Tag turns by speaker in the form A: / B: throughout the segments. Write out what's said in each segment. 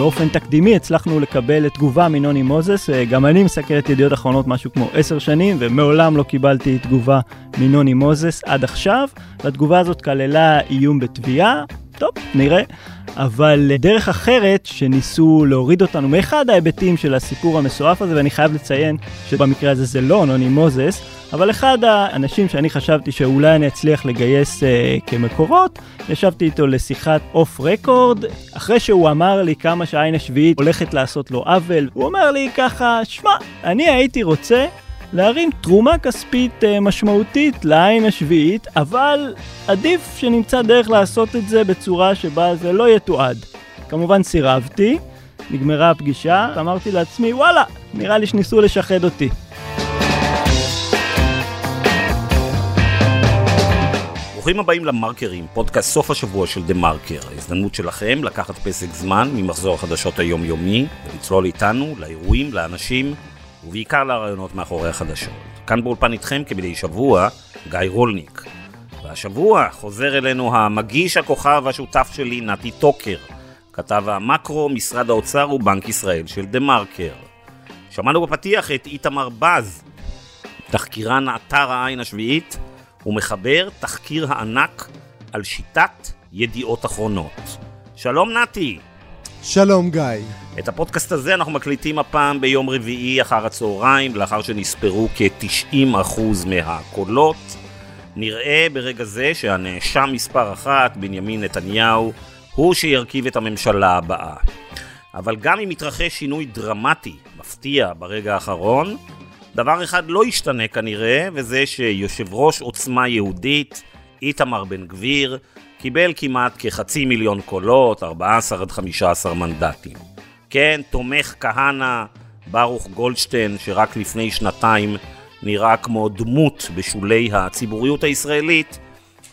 A: באופן תקדימי הצלחנו לקבל תגובה מנוני מוזס, אה, גם אני מסקר את ידיעות אחרונות משהו כמו עשר שנים, ומעולם לא קיבלתי תגובה מנוני מוזס עד עכשיו. והתגובה הזאת כללה איום בתביעה, טוב, נראה. אבל דרך אחרת שניסו להוריד אותנו מאחד ההיבטים של הסיפור המסועף הזה, ואני חייב לציין שבמקרה הזה זה לא נוני מוזס, אבל אחד האנשים שאני חשבתי שאולי אני אצליח לגייס אה, כמקורות, ישבתי איתו לשיחת אוף רקורד, אחרי שהוא אמר לי כמה שהעין השביעית הולכת לעשות לו עוול, הוא אומר לי ככה, שמע, אני הייתי רוצה להרים תרומה כספית uh, משמעותית לעין השביעית, אבל עדיף שנמצא דרך לעשות את זה בצורה שבה זה לא יתועד. כמובן סירבתי, נגמרה הפגישה, אמרתי לעצמי, וואלה, נראה לי שניסו לשחד אותי.
B: ברוכים הבאים למרקרים, פודקאסט סוף השבוע של דה מרקר. ההזדמנות שלכם לקחת פסק זמן ממחזור החדשות היומיומי ולצלול איתנו לאירועים, לאנשים ובעיקר לרעיונות מאחורי החדשות. כאן באולפן איתכם כמדי שבוע, גיא רולניק. והשבוע חוזר אלינו המגיש הכוכב השותף שלי, נתי טוקר, כתב המקרו, משרד האוצר ובנק ישראל של דה מרקר. שמענו בפתיח את איתמר בז, תחקירן אתר העין השביעית, ומחבר תחקיר הענק על שיטת ידיעות אחרונות. שלום נתי.
C: שלום גיא.
B: את הפודקאסט הזה אנחנו מקליטים הפעם ביום רביעי אחר הצהריים, לאחר שנספרו כ-90% מהקולות. נראה ברגע זה שהנאשם מספר אחת, בנימין נתניהו, הוא שירכיב את הממשלה הבאה. אבל גם אם יתרחש שינוי דרמטי, מפתיע, ברגע האחרון, דבר אחד לא ישתנה כנראה, וזה שיושב ראש עוצמה יהודית, איתמר בן גביר, קיבל כמעט כחצי מיליון קולות, 14 עד 15 מנדטים. כן, תומך כהנא, ברוך גולדשטיין, שרק לפני שנתיים נראה כמו דמות בשולי הציבוריות הישראלית,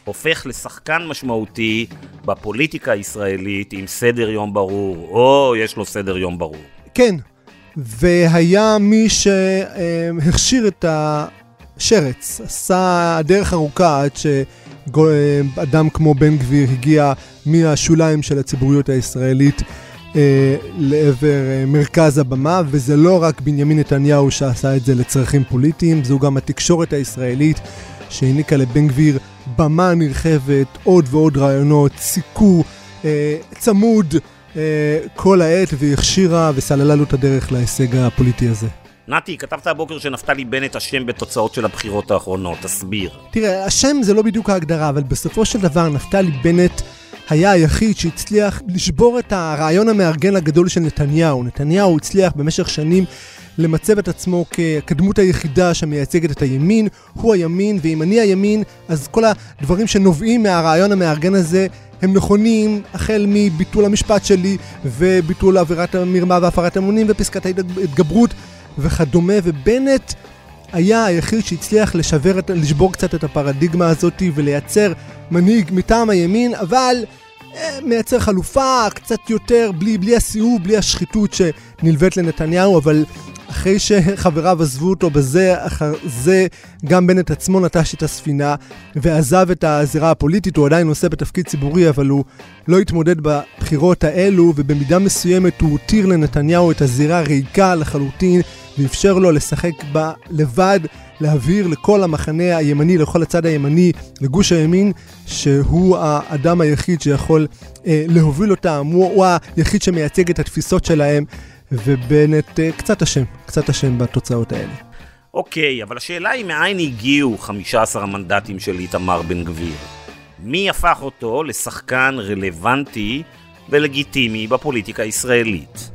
B: הופך לשחקן משמעותי בפוליטיקה הישראלית עם סדר יום ברור, או יש לו סדר יום ברור.
C: כן, והיה מי שהכשיר את השרץ, עשה דרך ארוכה עד שאדם כמו בן גביר הגיע מהשוליים של הציבוריות הישראלית אה, לעבר אה, מרכז הבמה, וזה לא רק בנימין נתניהו שעשה את זה לצרכים פוליטיים, זו גם התקשורת הישראלית שהעניקה לבן גביר במה נרחבת, עוד ועוד רעיונות, סיקור אה, צמוד אה, כל העת, והכשירה וסללה לו את הדרך להישג הפוליטי הזה.
B: נתי, כתבת הבוקר שנפתלי בנט אשם בתוצאות של הבחירות האחרונות, תסביר.
C: תראה, אשם זה לא בדיוק ההגדרה, אבל בסופו של דבר נפתלי בנט היה היחיד שהצליח לשבור את הרעיון המארגן הגדול של נתניהו. נתניהו הצליח במשך שנים למצב את עצמו כדמות היחידה שמייצגת את הימין, הוא הימין, ואם אני הימין, אז כל הדברים שנובעים מהרעיון המארגן הזה הם נכונים החל מביטול המשפט שלי וביטול עבירת המרמה והפרת אמונים ופסקת ההתגברות וכדומה, ובנט היה היחיד שהצליח לשבר, לשבור קצת את הפרדיגמה הזאת ולייצר מנהיג מטעם הימין, אבל אה, מייצר חלופה קצת יותר, בלי, בלי הסיאוב, בלי השחיתות שנלווית לנתניהו, אבל אחרי שחבריו עזבו אותו בזה, אחר זה גם בנט עצמו נטש את הספינה ועזב את הזירה הפוליטית, הוא עדיין נושא בתפקיד ציבורי, אבל הוא לא התמודד בבחירות האלו, ובמידה מסוימת הוא הותיר לנתניהו את הזירה ריקה לחלוטין, ואפשר לו לשחק בה לבד. להבהיר לכל המחנה הימני, לכל הצד הימני, לגוש הימין, שהוא האדם היחיד שיכול אה, להוביל אותם, הוא, הוא היחיד שמייצג את התפיסות שלהם, ובנט אה, קצת אשם, קצת אשם בתוצאות האלה.
B: אוקיי, אבל השאלה היא מאין הגיעו 15 המנדטים של איתמר בן גביר? מי הפך אותו לשחקן רלוונטי ולגיטימי בפוליטיקה הישראלית?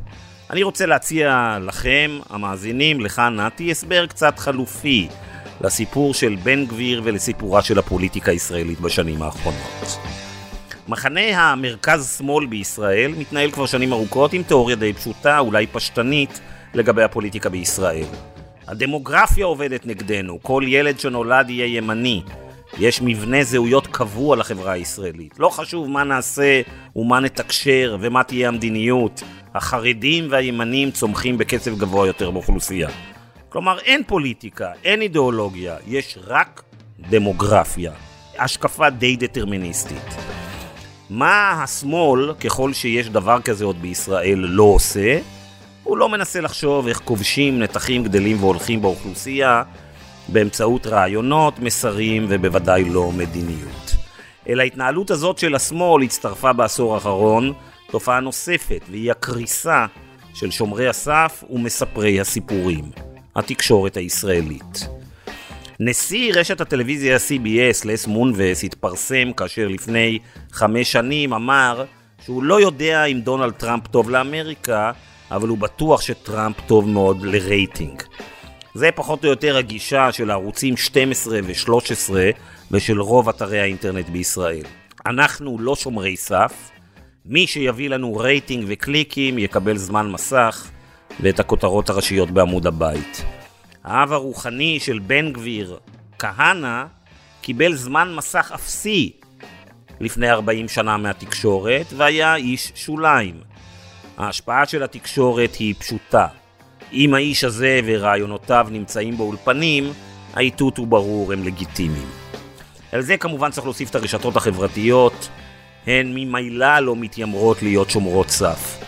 B: אני רוצה להציע לכם, המאזינים, לך נתי, הסבר קצת חלופי לסיפור של בן גביר ולסיפורה של הפוליטיקה הישראלית בשנים האחרונות. מחנה המרכז-שמאל בישראל מתנהל כבר שנים ארוכות עם תיאוריה די פשוטה, אולי פשטנית, לגבי הפוליטיקה בישראל. הדמוגרפיה עובדת נגדנו, כל ילד שנולד יהיה ימני. יש מבנה זהויות קבוע לחברה הישראלית. לא חשוב מה נעשה ומה נתקשר ומה תהיה המדיניות. החרדים והימנים צומחים בקצב גבוה יותר באוכלוסייה. כלומר, אין פוליטיקה, אין אידיאולוגיה, יש רק דמוגרפיה. השקפה די דטרמיניסטית. מה השמאל, ככל שיש דבר כזה עוד בישראל, לא עושה? הוא לא מנסה לחשוב איך כובשים נתחים גדלים והולכים באוכלוסייה באמצעות רעיונות, מסרים ובוודאי לא מדיניות. אל ההתנהלות הזאת של השמאל הצטרפה בעשור האחרון תופעה נוספת, והיא הקריסה של שומרי הסף ומספרי הסיפורים, התקשורת הישראלית. נשיא רשת הטלוויזיה CBS, לס מונבס, התפרסם כאשר לפני חמש שנים אמר שהוא לא יודע אם דונלד טראמפ טוב לאמריקה, אבל הוא בטוח שטראמפ טוב מאוד לרייטינג. זה פחות או יותר הגישה של הערוצים 12 ו-13 ושל רוב אתרי האינטרנט בישראל. אנחנו לא שומרי סף, מי שיביא לנו רייטינג וקליקים יקבל זמן מסך ואת הכותרות הראשיות בעמוד הבית. האב הרוחני של בן גביר, כהנא, קיבל זמן מסך אפסי לפני 40 שנה מהתקשורת והיה איש שוליים. ההשפעה של התקשורת היא פשוטה. אם האיש הזה ורעיונותיו נמצאים באולפנים, האיתות הוא ברור, הם לגיטימיים. על זה כמובן צריך להוסיף את הרשתות החברתיות, הן ממילא לא מתיימרות להיות שומרות סף.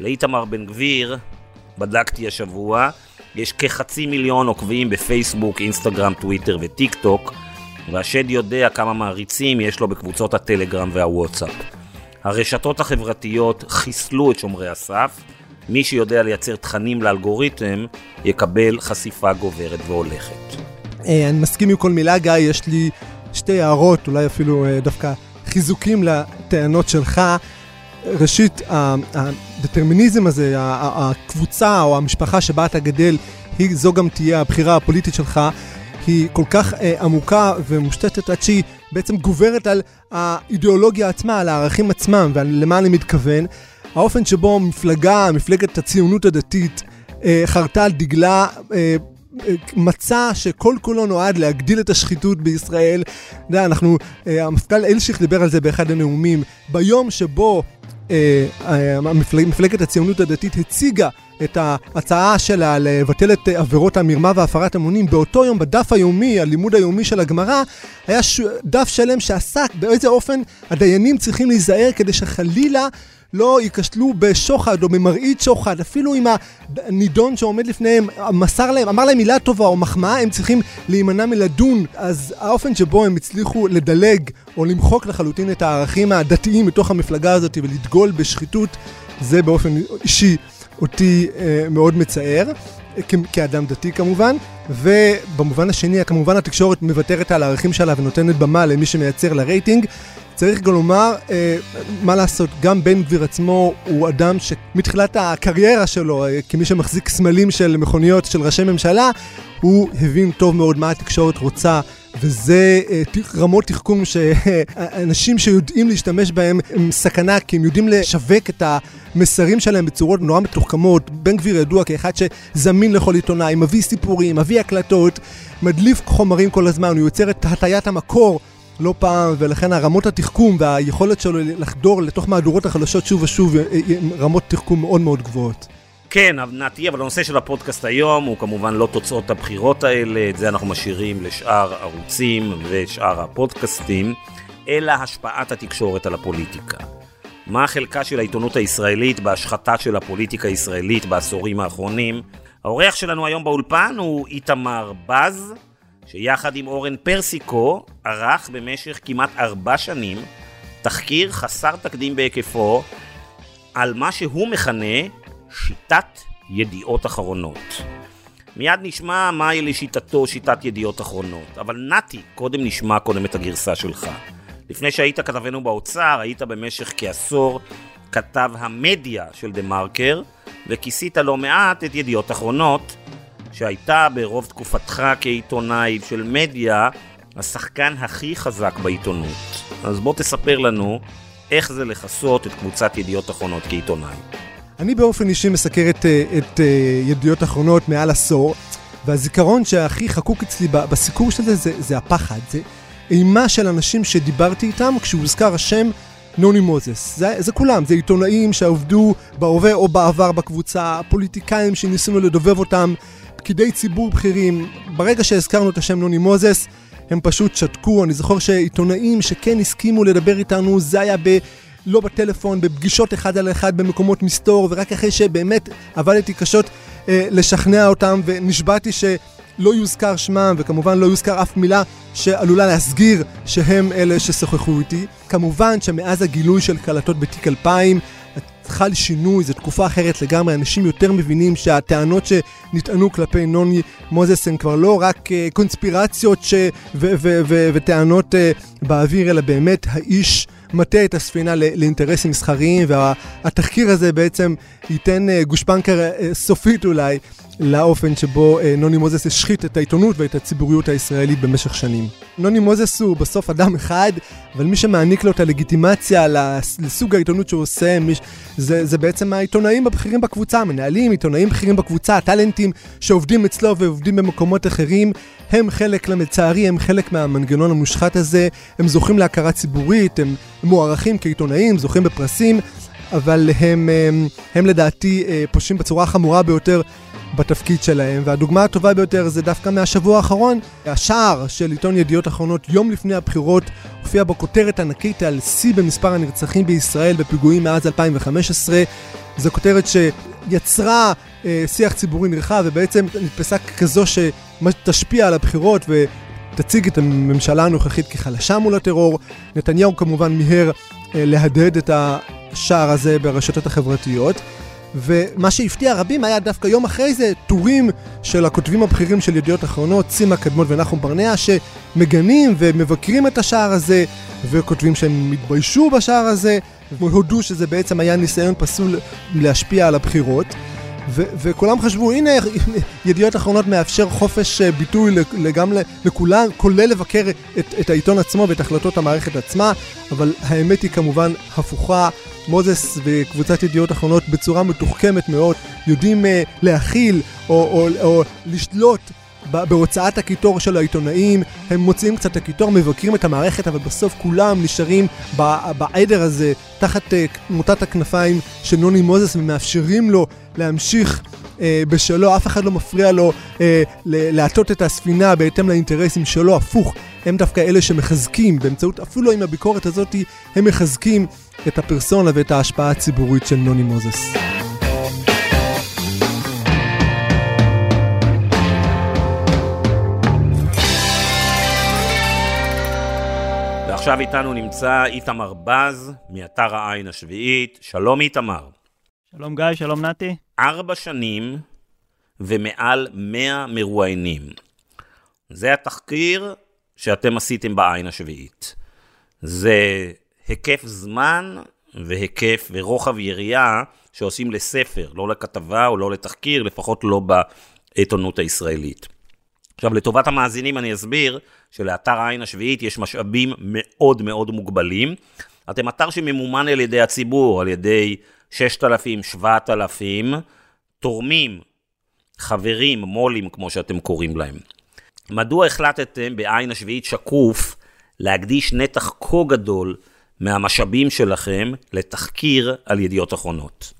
B: לאיתמר בן גביר, בדקתי השבוע, יש כחצי מיליון עוקבים בפייסבוק, אינסטגרם, טוויטר וטיק טוק, והשד יודע כמה מעריצים יש לו בקבוצות הטלגרם והוואטסאפ. הרשתות החברתיות חיסלו את שומרי הסף, מי שיודע לייצר תכנים לאלגוריתם יקבל חשיפה גוברת והולכת.
C: אה, אני מסכים עם כל מילה, גיא, יש לי שתי הערות, אולי אפילו אה, דווקא חיזוקים לטענות שלך. ראשית, הדטרמיניזם הזה, הקבוצה או המשפחה שבה אתה גדל, היא, זו גם תהיה הבחירה הפוליטית שלך, היא כל כך אה, עמוקה ומושתתת עד שהיא בעצם גוברת על האידיאולוגיה עצמה, על הערכים עצמם, ולמה אני מתכוון. האופן שבו מפלגה, מפלגת הציונות הדתית, אה, חרתה על דגלה אה, מצע שכל כולו נועד להגדיל את השחיתות בישראל. אתה יודע, אנחנו, אה, המפכ"ל אלשיך דיבר על זה באחד הנאומים. ביום שבו אה, אה, מפלגת הציונות הדתית הציגה את ההצעה שלה לבטל את עבירות המרמה והפרת אמונים, באותו יום, בדף היומי, הלימוד היומי של הגמרא, היה דף שלם שעסק באיזה אופן הדיינים צריכים להיזהר כדי שחלילה לא ייכשלו בשוחד או במראית שוחד, אפילו אם הנידון שעומד לפניהם מסר להם, אמר להם מילה טובה או מחמאה, הם צריכים להימנע מלדון. אז האופן שבו הם הצליחו לדלג או למחוק לחלוטין את הערכים הדתיים מתוך המפלגה הזאת ולדגול בשחיתות, זה באופן אישי אותי אה, מאוד מצער. כאדם דתי כמובן, ובמובן השני, כמובן התקשורת מוותרת על הערכים שלה ונותנת במה למי שמייצר לה רייטינג. צריך גם לומר, אה, מה לעשות, גם בן גביר עצמו הוא אדם שמתחילת הקריירה שלו, אה, כמי שמחזיק סמלים של מכוניות של ראשי ממשלה, הוא הבין טוב מאוד מה התקשורת רוצה. וזה אה, רמות תחכום שאנשים שיודעים להשתמש בהם הם סכנה, כי הם יודעים לשווק את המסרים שלהם בצורות נורא מתוחכמות. בן גביר ידוע כאחד שזמין לכל עיתונאי, מביא סיפורים, מביא הקלטות, מדליף חומרים כל הזמן, הוא יוצר את הטיית המקור לא פעם, ולכן הרמות התחכום והיכולת שלו לחדור לתוך מהדורות החדשות שוב ושוב, אה, אה, רמות תחכום מאוד מאוד גבוהות.
B: כן, נתי, אבל הנושא של הפודקאסט היום הוא כמובן לא תוצאות הבחירות האלה, את זה אנחנו משאירים לשאר ערוצים ושאר הפודקאסטים, אלא השפעת התקשורת על הפוליטיקה. מה חלקה של העיתונות הישראלית בהשחתה של הפוליטיקה הישראלית בעשורים האחרונים? האורח שלנו היום באולפן הוא איתמר בז, שיחד עם אורן פרסיקו ערך במשך כמעט ארבע שנים תחקיר חסר תקדים בהיקפו על מה שהוא מכנה שיטת ידיעות אחרונות. מיד נשמע מהי לשיטתו שיטת ידיעות אחרונות, אבל נתי, קודם נשמע קודם את הגרסה שלך. לפני שהיית כתבנו באוצר, היית במשך כעשור כתב המדיה של דה מרקר, וכיסית לא מעט את ידיעות אחרונות, שהייתה ברוב תקופתך כעיתונאי של מדיה השחקן הכי חזק בעיתונות. אז בוא תספר לנו איך זה לכסות את קבוצת ידיעות אחרונות כעיתונאי.
C: אני באופן אישי מסקר את, אה, את אה, ידיעות אחרונות מעל עשור, והזיכרון שהכי חקוק אצלי בסיקור של זה, זה, זה הפחד. זה אימה של אנשים שדיברתי איתם כשהוזכר השם נוני מוזס. זה, זה כולם, זה עיתונאים שעבדו בהווה או בעבר בקבוצה, פוליטיקאים שניסינו לדובב אותם, פקידי ציבור בכירים. ברגע שהזכרנו את השם נוני מוזס, הם פשוט שתקו. אני זוכר שעיתונאים שכן הסכימו לדבר איתנו, זה היה ב... לא בטלפון, בפגישות אחד על אחד במקומות מסתור, ורק אחרי שבאמת עבדתי קשות אה, לשכנע אותם, ונשבעתי שלא יוזכר שמם, וכמובן לא יוזכר אף מילה שעלולה להסגיר שהם אלה ששוחחו איתי. כמובן שמאז הגילוי של קלטות בתיק 2000, חל שינוי, זו תקופה אחרת לגמרי, אנשים יותר מבינים שהטענות שנטענו כלפי נוני מוזס הן כבר לא רק uh, קונספירציות ש... ו- ו- ו- וטענות uh, באוויר, אלא באמת האיש מטה את הספינה לאינטרסים מסחריים, והתחקיר הזה בעצם ייתן uh, גושפנקה uh, סופית אולי לאופן שבו אה, נוני מוזס השחית את העיתונות ואת הציבוריות הישראלית במשך שנים. נוני מוזס הוא בסוף אדם אחד, אבל מי שמעניק לו את הלגיטימציה לסוג העיתונות שהוא עושה, זה, זה בעצם העיתונאים הבכירים בקבוצה, מנהלים, עיתונאים בכירים בקבוצה, הטאלנטים שעובדים אצלו ועובדים במקומות אחרים, הם חלק, לצערי, הם חלק מהמנגנון המושחת הזה, הם זוכים להכרה ציבורית, הם מוערכים כעיתונאים, זוכים בפרסים. אבל הם, הם, הם לדעתי אה, פושעים בצורה החמורה ביותר בתפקיד שלהם, והדוגמה הטובה ביותר זה דווקא מהשבוע האחרון. השער של עיתון ידיעות אחרונות יום לפני הבחירות הופיע בו כותרת ענקית על שיא במספר הנרצחים בישראל בפיגועים מאז 2015. זו כותרת שיצרה אה, שיח ציבורי נרחב ובעצם נתפסה כזו שתשפיע על הבחירות ותציג את הממשלה הנוכחית כחלשה מול הטרור. נתניהו כמובן מיהר אה, להדהד את השער הזה ברשתות החברתיות. ומה שהפתיע רבים היה דווקא יום אחרי זה טורים של הכותבים הבכירים של ידיעות אחרונות, סימה קדמון ונחום ברנע, שמגנים ומבקרים את השער הזה, וכותבים שהם התביישו בשער הזה, והודו שזה בעצם היה ניסיון פסול להשפיע על הבחירות. ו- וכולם חשבו, הנה, ידיעות אחרונות מאפשר חופש אה, ביטוי גם לכולם, כולל לבקר את, את העיתון עצמו ואת החלטות המערכת עצמה, אבל האמת היא כמובן הפוכה. מוזס וקבוצת ידיעות אחרונות בצורה מתוחכמת מאוד יודעים uh, להכיל או, או, או לשלוט בהוצאת הקיטור של העיתונאים, הם מוציאים קצת את הקיטור, מבקרים את המערכת, אבל בסוף כולם נשארים בעדר הזה, תחת uh, מוטת הכנפיים של נוני מוזס, ומאפשרים לו להמשיך uh, בשלו, אף אחד לא מפריע לו uh, להטות את הספינה בהתאם לאינטרסים שלו, הפוך, הם דווקא אלה שמחזקים, באמצעות, אפילו עם הביקורת הזאת, הם מחזקים את הפרסונה ואת ההשפעה הציבורית של נוני מוזס.
B: ועכשיו איתנו נמצא איתמר בז, מאתר העין השביעית. שלום איתמר.
A: שלום גיא, שלום נתי.
B: ארבע שנים ומעל מאה מרואיינים. זה התחקיר שאתם עשיתם בעין השביעית. זה היקף זמן והיקף ורוחב יריעה שעושים לספר, לא לכתבה או לא לתחקיר, לפחות לא בעיתונות הישראלית. עכשיו, לטובת המאזינים אני אסביר שלאתר העין השביעית יש משאבים מאוד מאוד מוגבלים. אתם אתר שממומן על ידי הציבור, על ידי 6,000, 7,000 תורמים, חברים, מו"לים, כמו שאתם קוראים להם. מדוע החלטתם בעין השביעית שקוף להקדיש נתח כה גדול מהמשאבים שלכם לתחקיר על ידיעות אחרונות?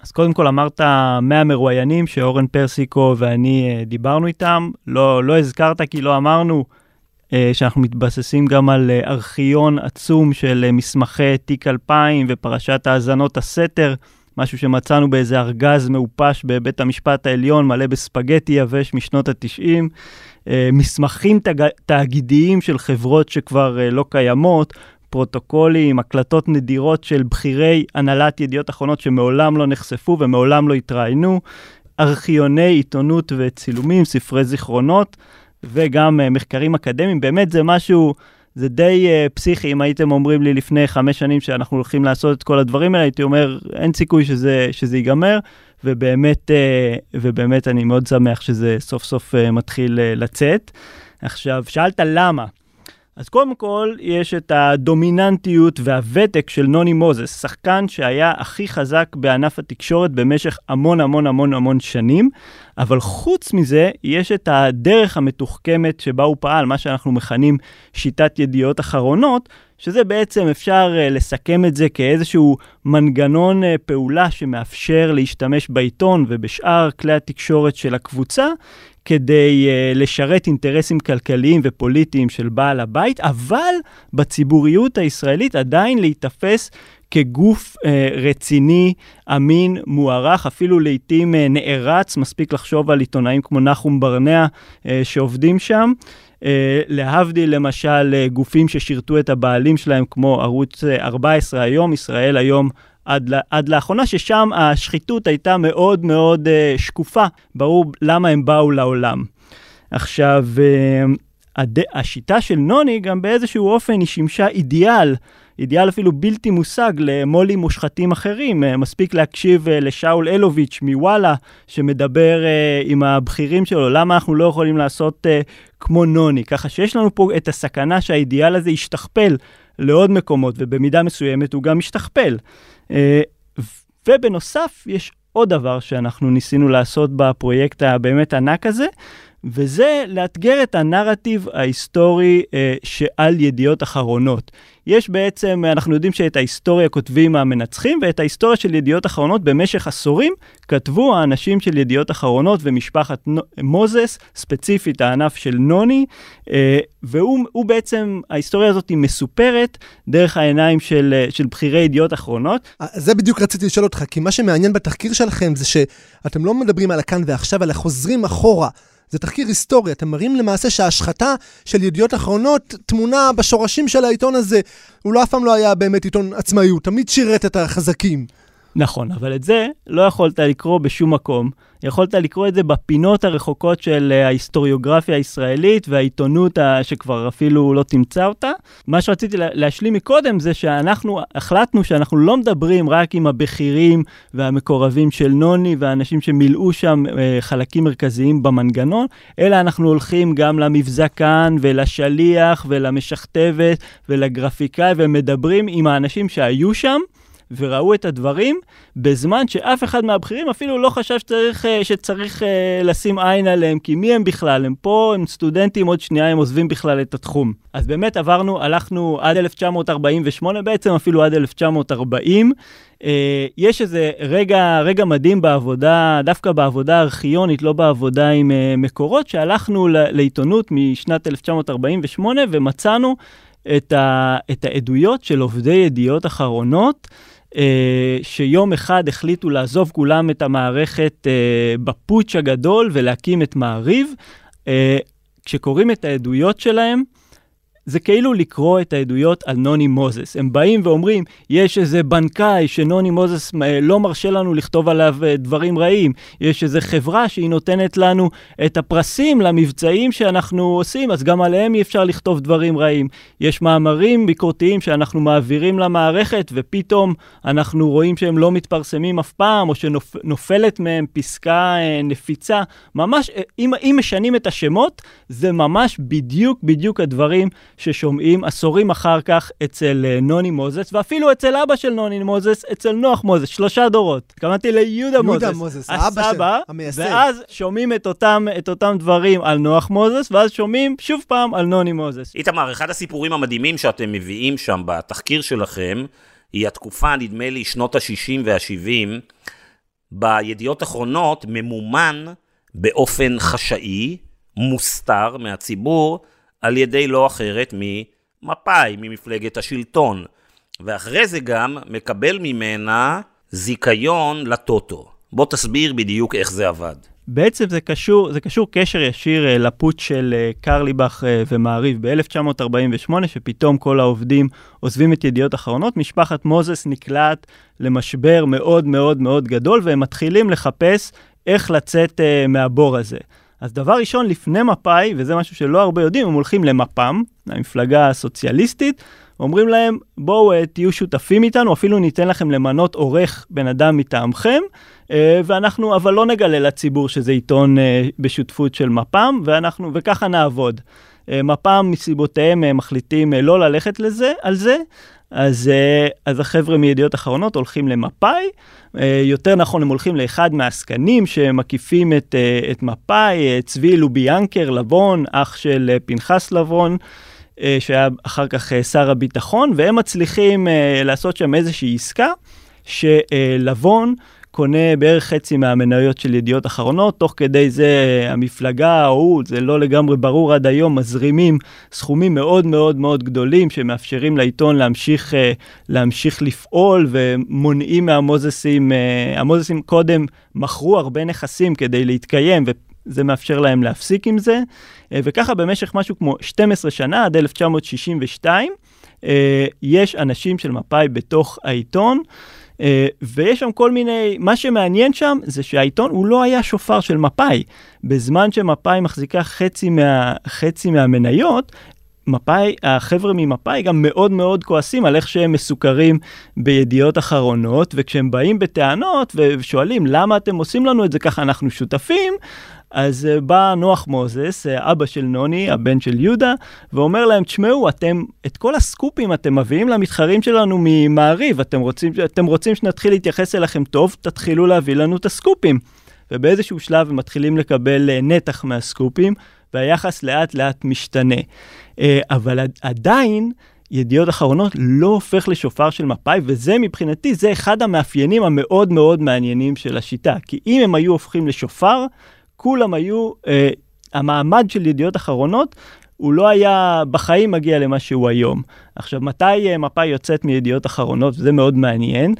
A: אז קודם כל אמרת 100 מרואיינים שאורן פרסיקו ואני אה, דיברנו איתם. לא, לא הזכרת כי לא אמרנו שאנחנו מתבססים גם על אה, ארכיון עצום של מסמכי תיק 2000 ופרשת האזנות הסתר, משהו שמצאנו באיזה ארגז מעופש בבית המשפט העליון, מלא בספגטי יבש משנות ה-90. מסמכים תאגידיים של חברות שכבר לא קיימות, פרוטוקולים, הקלטות נדירות של בכירי הנהלת ידיעות אחרונות שמעולם לא נחשפו ומעולם לא התראיינו, ארכיוני עיתונות וצילומים, ספרי זיכרונות וגם uh, מחקרים אקדמיים. באמת זה משהו, זה די uh, פסיכי. אם הייתם אומרים לי לפני חמש שנים שאנחנו הולכים לעשות את כל הדברים האלה, הייתי אומר, אין סיכוי שזה, שזה ייגמר. ובאמת, uh, ובאמת אני מאוד שמח שזה סוף סוף מתחיל לצאת. עכשיו, שאלת למה. אז קודם כל, יש את הדומיננטיות והוותק של נוני מוזס, שחקן שהיה הכי חזק בענף התקשורת במשך המון המון המון המון שנים, אבל חוץ מזה, יש את הדרך המתוחכמת שבה הוא פעל, מה שאנחנו מכנים שיטת ידיעות אחרונות, שזה בעצם אפשר uh, לסכם את זה כאיזשהו מנגנון uh, פעולה שמאפשר להשתמש בעיתון ובשאר כלי התקשורת של הקבוצה כדי uh, לשרת אינטרסים כלכליים ופוליטיים של בעל הבית, אבל בציבוריות הישראלית עדיין להיתפס כגוף אה, רציני, אמין, מוערך, אפילו לעיתים אה, נערץ, מספיק לחשוב על עיתונאים כמו נחום ברנע אה, שעובדים שם. אה, להבדיל למשל אה, גופים ששירתו את הבעלים שלהם כמו ערוץ 14 אה, היום, ישראל היום עד, עד לאחרונה, ששם השחיתות הייתה מאוד מאוד uh, שקופה, ברור למה הם באו לעולם. עכשיו, uh, הד... השיטה של נוני גם באיזשהו אופן היא שימשה אידיאל אידיאל אפילו בלתי מושג למו"לים מושחתים אחרים. אה, מספיק להקשיב אה, לשאול אלוביץ' מוואלה, שמדבר אה, עם הבכירים שלו, למה אנחנו לא יכולים לעשות כמו נוני. ככה שיש לנו פה את הסכנה שהאידיאל הזה ישתכפל לעוד מקומות, ובמידה מסוימת הוא גם ישתכפל. ובנוסף, יש עוד דבר שאנחנו ניסינו לעשות בפרויקט הבאמת ענק הזה, וזה לאתגר את הנרטיב ההיסטורי אה, שעל ידיעות אחרונות. יש בעצם, אנחנו יודעים שאת ההיסטוריה כותבים המנצחים, ואת ההיסטוריה של ידיעות אחרונות במשך עשורים כתבו האנשים של ידיעות אחרונות ומשפחת מוזס, ספציפית הענף של נוני, אה, והוא בעצם, ההיסטוריה הזאת היא מסופרת דרך העיניים של, אה, של בכירי ידיעות אחרונות.
C: אה, זה בדיוק רציתי לשאול אותך, כי מה שמעניין בתחקיר שלכם זה שאתם לא מדברים על הכאן ועכשיו, אלא חוזרים אחורה. זה תחקיר היסטורי, אתם מראים למעשה שההשחתה של ידיעות אחרונות טמונה בשורשים של העיתון הזה. הוא לא אף פעם לא היה באמת עיתון עצמאי, הוא תמיד שירת את החזקים.
A: נכון, אבל את זה לא יכולת לקרוא בשום מקום. יכולת לקרוא את זה בפינות הרחוקות של אה, ההיסטוריוגרפיה הישראלית והעיתונות שכבר אפילו לא תמצא אותה. מה שרציתי להשלים מקודם זה שאנחנו החלטנו שאנחנו לא מדברים רק עם הבכירים והמקורבים של נוני והאנשים שמילאו שם אה, חלקים מרכזיים במנגנון, אלא אנחנו הולכים גם למבזקן ולשליח ולמשכתבת ולגרפיקאי ומדברים עם האנשים שהיו שם. וראו את הדברים בזמן שאף אחד מהבכירים אפילו לא חשב שצריך, אה, שצריך אה, לשים עין עליהם, כי מי הם בכלל? הם פה, הם סטודנטים, עוד שנייה הם עוזבים בכלל את התחום. אז באמת עברנו, הלכנו עד 1948 בעצם, אפילו עד 1940. Uh, יש איזה רגע, רגע מדהים בעבודה, דווקא בעבודה הארכיונית, לא בעבודה עם מקורות, שהלכנו לעיתונות משנת 1948 ומצאנו את, ה, את העדויות של עובדי ידיעות אחרונות. אה, שיום אחד החליטו לעזוב כולם את המערכת אה, בפוטש הגדול ולהקים את מעריב. אה, כשקוראים את העדויות שלהם, זה כאילו לקרוא את העדויות על נוני מוזס. הם באים ואומרים, יש איזה בנקאי שנוני מוזס אה, לא מרשה לנו לכתוב עליו אה, דברים רעים, יש איזה חברה שהיא נותנת לנו את הפרסים למבצעים שאנחנו עושים, אז גם עליהם אי אפשר לכתוב דברים רעים. יש מאמרים ביקורתיים שאנחנו מעבירים למערכת, ופתאום אנחנו רואים שהם לא מתפרסמים אף פעם, או שנופלת מהם פסקה אה, נפיצה. ממש, אם, אם משנים את השמות, זה ממש בדיוק בדיוק הדברים ששומעים עשורים אחר כך אצל אה, נוני מוזס, ואפילו אצל אבא של נוני מוזס, אצל נוח מוזס, שלושה דורות. התכוונתי ליהודה מוזס.
C: יהודה מוזס, האבא של, המייסד.
A: ואז שומעים את אותם, את אותם דברים על נוח מוזס, ואז שומעים שוב פעם על נוני מוזס.
B: איתמר, אחד הסיפורים המדהימים שאתם מביאים שם בתחקיר שלכם, היא התקופה, נדמה לי, שנות ה-60 וה-70, בידיעות אחרונות ממומן באופן חשאי, מוסתר מהציבור, על ידי לא אחרת ממפא"י, ממפלגת השלטון. ואחרי זה גם מקבל ממנה זיכיון לטוטו. בוא תסביר בדיוק איך זה עבד.
A: בעצם זה קשור, זה קשור קשר ישיר uh, לפוט של uh, קרליבך uh, ומעריב ב-1948, שפתאום כל העובדים עוזבים את ידיעות אחרונות. משפחת מוזס נקלעת למשבר מאוד מאוד מאוד גדול, והם מתחילים לחפש איך לצאת מהבור הזה. אז דבר ראשון, לפני מפא"י, וזה משהו שלא הרבה יודעים, הם הולכים למפ"ם, המפלגה הסוציאליסטית, אומרים להם, בואו uh, תהיו שותפים איתנו, אפילו ניתן לכם למנות עורך בן אדם מטעמכם, uh, ואנחנו, אבל לא נגלה לציבור שזה עיתון uh, בשותפות של מפ"ם, ואנחנו, וככה נעבוד. מפ"ם מסיבותיהם מחליטים לא ללכת לזה, על זה, אז, uh, אז החבר'ה מידיעות אחרונות הולכים למפא"י, uh, יותר נכון הם הולכים לאחד מהעסקנים שמקיפים את, uh, את מפא"י, צבי לוביאנקר לבון, אח של פנחס לבון, שהיה אחר כך שר הביטחון, והם מצליחים לעשות שם איזושהי עסקה, שלבון, uh, קונה בערך חצי מהמניות של ידיעות אחרונות, תוך כדי זה המפלגה ההוא, זה לא לגמרי ברור עד היום, מזרימים סכומים מאוד מאוד מאוד גדולים שמאפשרים לעיתון להמשיך, אה, להמשיך לפעול ומונעים מהמוזסים, אה, המוזסים קודם מכרו הרבה נכסים כדי להתקיים וזה מאפשר להם להפסיק עם זה, אה, וככה במשך משהו כמו 12 שנה, עד 1962, יש אנשים של מפא"י בתוך העיתון. Uh, ויש שם כל מיני, מה שמעניין שם זה שהעיתון הוא לא היה שופר של מפא"י. בזמן שמפא"י מחזיקה חצי, מה, חצי מהמניות, מפא"י, החבר'ה ממפא"י גם מאוד מאוד כועסים על איך שהם מסוכרים בידיעות אחרונות, וכשהם באים בטענות ושואלים למה אתם עושים לנו את זה ככה, אנחנו שותפים, אז uh, בא נוח מוזס, uh, אבא של נוני, הבן של יהודה, ואומר להם, תשמעו, אתם, את כל הסקופים אתם מביאים למתחרים שלנו ממעריב, אתם רוצים, אתם רוצים שנתחיל להתייחס אליכם טוב, תתחילו להביא לנו את הסקופים. ובאיזשהו שלב הם מתחילים לקבל uh, נתח מהסקופים, והיחס לאט לאט משתנה. אבל עדיין, ידיעות אחרונות לא הופך לשופר של מפא"י, וזה מבחינתי, זה אחד המאפיינים המאוד מאוד מעניינים של השיטה. כי אם הם היו הופכים לשופר, כולם היו, אה, המעמד של ידיעות אחרונות, הוא לא היה בחיים מגיע למה שהוא היום. עכשיו, מתי אה, מפא"י יוצאת מידיעות אחרונות, וזה מאוד מעניין,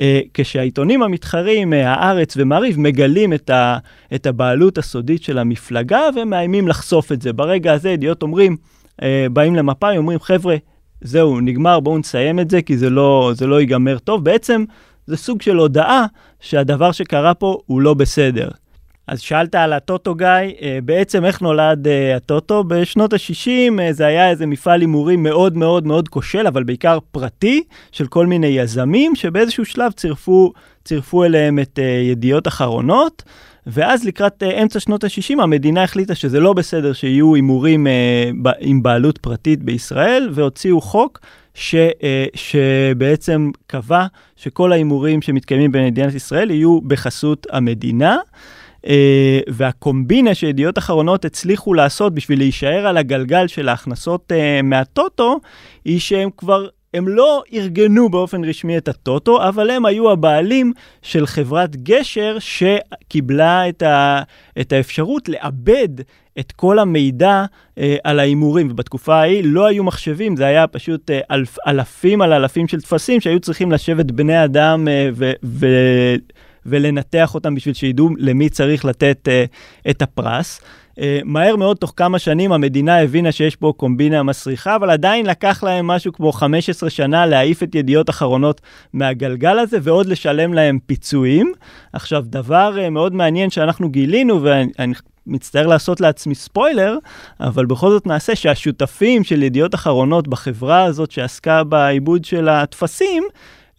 A: אה, כשהעיתונים המתחרים, אה, הארץ ומעריב, מגלים את, ה, את הבעלות הסודית של המפלגה ומאיימים לחשוף את זה. ברגע הזה ידיעות אומרים, אה, באים למפא"י, אומרים, חבר'ה, זהו, נגמר, בואו נסיים את זה, כי זה לא, זה לא ייגמר טוב. בעצם זה סוג של הודעה שהדבר שקרה פה הוא לא בסדר. אז שאלת על הטוטו גיא, אה, בעצם איך נולד אה, הטוטו? בשנות ה-60 אה, זה היה איזה מפעל הימורים מאוד מאוד מאוד כושל, אבל בעיקר פרטי, של כל מיני יזמים, שבאיזשהו שלב צירפו, צירפו אליהם את ידיעות אחרונות. ואז לקראת אמצע שנות ה-60 המדינה החליטה שזה לא בסדר שיהיו הימורים עם בעלות פרטית בישראל, והוציאו חוק ש, שבעצם קבע שכל ההימורים שמתקיימים במדינת ישראל יהיו בחסות המדינה. אה, והקומבינה שידיעות אחרונות הצליחו לעשות בשביל להישאר על הגלגל של ההכנסות uh, מהטוטו, היא שהם כבר הם לא ארגנו באופן רשמי את הטוטו, אבל הם היו הבעלים של חברת גשר שקיבלה את, ה, את האפשרות לעבד את כל המידע אה, על ההימורים. ובתקופה ההיא לא היו מחשבים, זה היה פשוט אה, אלף, אלפים על אלפים של טפסים שהיו צריכים לשבת בני אדם אה, ו... ו ולנתח אותם בשביל שידעו למי צריך לתת uh, את הפרס. Uh, מהר מאוד, תוך כמה שנים, המדינה הבינה שיש פה קומבינה מסריחה, אבל עדיין לקח להם משהו כמו 15 שנה להעיף את ידיעות אחרונות מהגלגל הזה, ועוד לשלם להם פיצויים. עכשיו, דבר uh, מאוד מעניין שאנחנו גילינו, ואני מצטער לעשות לעצמי ספוילר, אבל בכל זאת נעשה שהשותפים של ידיעות אחרונות בחברה הזאת שעסקה בעיבוד של הטפסים,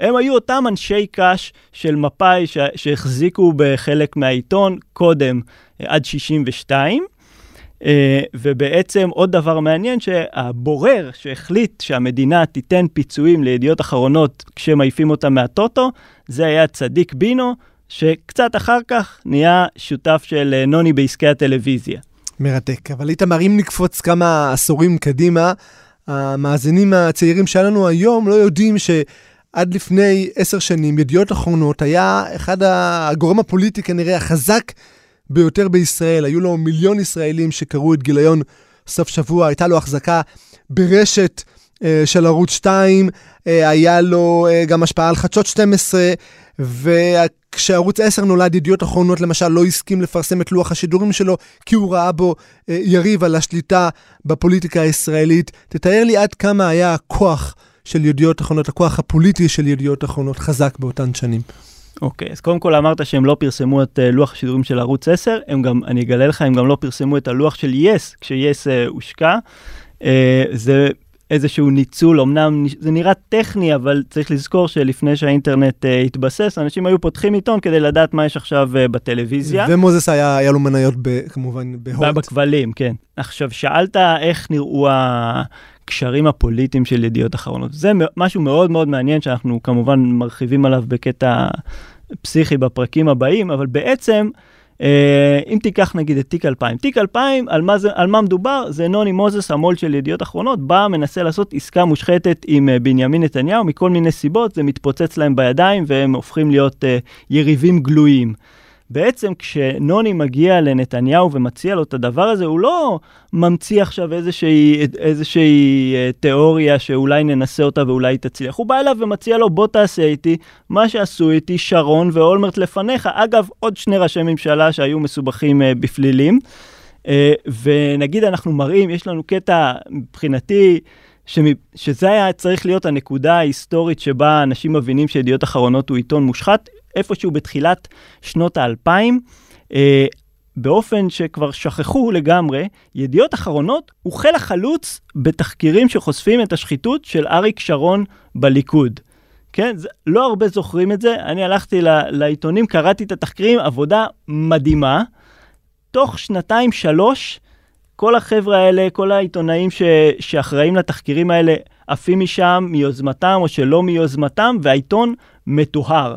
A: הם היו אותם אנשי קש של מפא"י שהחזיקו בחלק מהעיתון קודם, אה, עד 62. Uh, אה, ובעצם עוד דבר מעניין שהבורר שהחליט שהמדינה תיתן פיצויים לידיעות אחרונות כשמעיפים אותם מהטוטו, זה היה צדיק בינו, שקצת אחר כך נהיה שותף של uh, נוני בעסקי הטלוויזיה.
C: מרתק, אבל איתמר, אם נקפוץ כמה עשורים קדימה, המאזינים הצעירים שלנו היום לא יודעים ש... עד לפני עשר שנים, ידיעות אחרונות היה אחד הגורם הפוליטי כנראה החזק ביותר בישראל. היו לו מיליון ישראלים שקראו את גיליון סוף שבוע, הייתה לו החזקה ברשת אה, של ערוץ 2, אה, היה לו אה, גם השפעה על חדשות 12, וכשערוץ 10 נולד, ידיעות אחרונות למשל לא הסכים לפרסם את לוח השידורים שלו, כי הוא ראה בו אה, יריב על השליטה בפוליטיקה הישראלית. תתאר לי עד כמה היה הכוח. של ידיעות אחרונות, הכוח הפוליטי של ידיעות אחרונות חזק באותן שנים.
A: אוקיי, okay, אז קודם כל אמרת שהם לא פרסמו את uh, לוח השידורים של ערוץ 10, הם גם, אני אגלה לך, הם גם לא פרסמו את הלוח של יס, כשיס uh, הושקע. Uh, זה איזשהו ניצול, אמנם זה נראה טכני, אבל צריך לזכור שלפני שהאינטרנט uh, התבסס, אנשים היו פותחים עיתון כדי לדעת מה יש עכשיו uh, בטלוויזיה.
C: ומוזס היה, היה לו מניות ב, כמובן בהוט.
A: בכבלים, כן. עכשיו, שאלת איך נראו הקשרים הפוליטיים של ידיעות אחרונות. זה משהו מאוד מאוד מעניין שאנחנו כמובן מרחיבים עליו בקטע פסיכי בפרקים הבאים, אבל בעצם... אה, אם תיקח נגיד את תיק 2000, תיק 2000, על מה, זה, על מה מדובר? זה נוני מוזס, המו"ל של ידיעות אחרונות, בא, מנסה לעשות עסקה מושחתת עם אה, בנימין נתניהו, מכל מיני סיבות, זה מתפוצץ להם בידיים והם הופכים להיות uh, יריבים גלויים. בעצם כשנוני מגיע לנתניהו ומציע לו את הדבר הזה, הוא לא ממציא עכשיו איזושהי, איזושהי אה, תיאוריה שאולי ננסה אותה ואולי תצליח. הוא בא אליו ומציע לו, בוא תעשה איתי מה שעשו איתי שרון ואולמרט לפניך. אגב, עוד שני ראשי ממשלה שהיו מסובכים אה, בפלילים. אה, ונגיד אנחנו מראים, יש לנו קטע מבחינתי, שזה היה צריך להיות הנקודה ההיסטורית שבה אנשים מבינים שידיעות אחרונות הוא עיתון מושחת. איפשהו בתחילת שנות האלפיים, אה, באופן שכבר שכחו לגמרי, ידיעות אחרונות הוא חיל החלוץ בתחקירים שחושפים את השחיתות של אריק שרון בליכוד. כן, זה, לא הרבה זוכרים את זה, אני הלכתי ל, לעיתונים, קראתי את התחקירים, עבודה מדהימה. תוך שנתיים-שלוש, כל החבר'ה האלה, כל העיתונאים ש, שאחראים לתחקירים האלה, עפים משם מיוזמתם או שלא מיוזמתם, והעיתון מטוהר.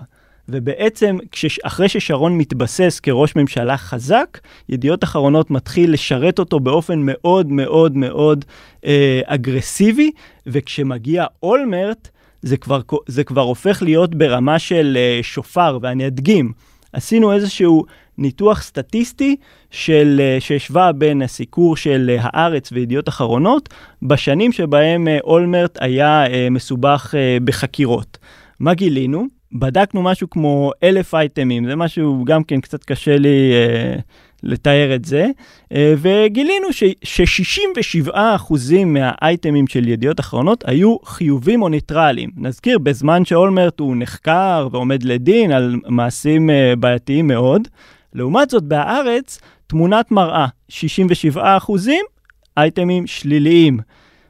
A: ובעצם כשש, אחרי ששרון מתבסס כראש ממשלה חזק, ידיעות אחרונות מתחיל לשרת אותו באופן מאוד מאוד מאוד אה, אגרסיבי, וכשמגיע אולמרט, זה כבר, זה כבר הופך להיות ברמה של אה, שופר, ואני אדגים. עשינו איזשהו ניתוח סטטיסטי של, אה, שהשווה בין הסיקור של אה, הארץ וידיעות אחרונות בשנים שבהם אה, אולמרט היה אה, מסובך אה, בחקירות. מה גילינו? בדקנו משהו כמו אלף אייטמים, זה משהו גם כן קצת קשה לי אה, לתאר את זה, אה, וגילינו ש-67% מהאייטמים של ידיעות אחרונות היו חיובים או ניטרליים. נזכיר, בזמן שאולמרט הוא נחקר ועומד לדין על מעשים אה, בעייתיים מאוד, לעומת זאת בהארץ, תמונת מראה, 67% אייטמים שליליים.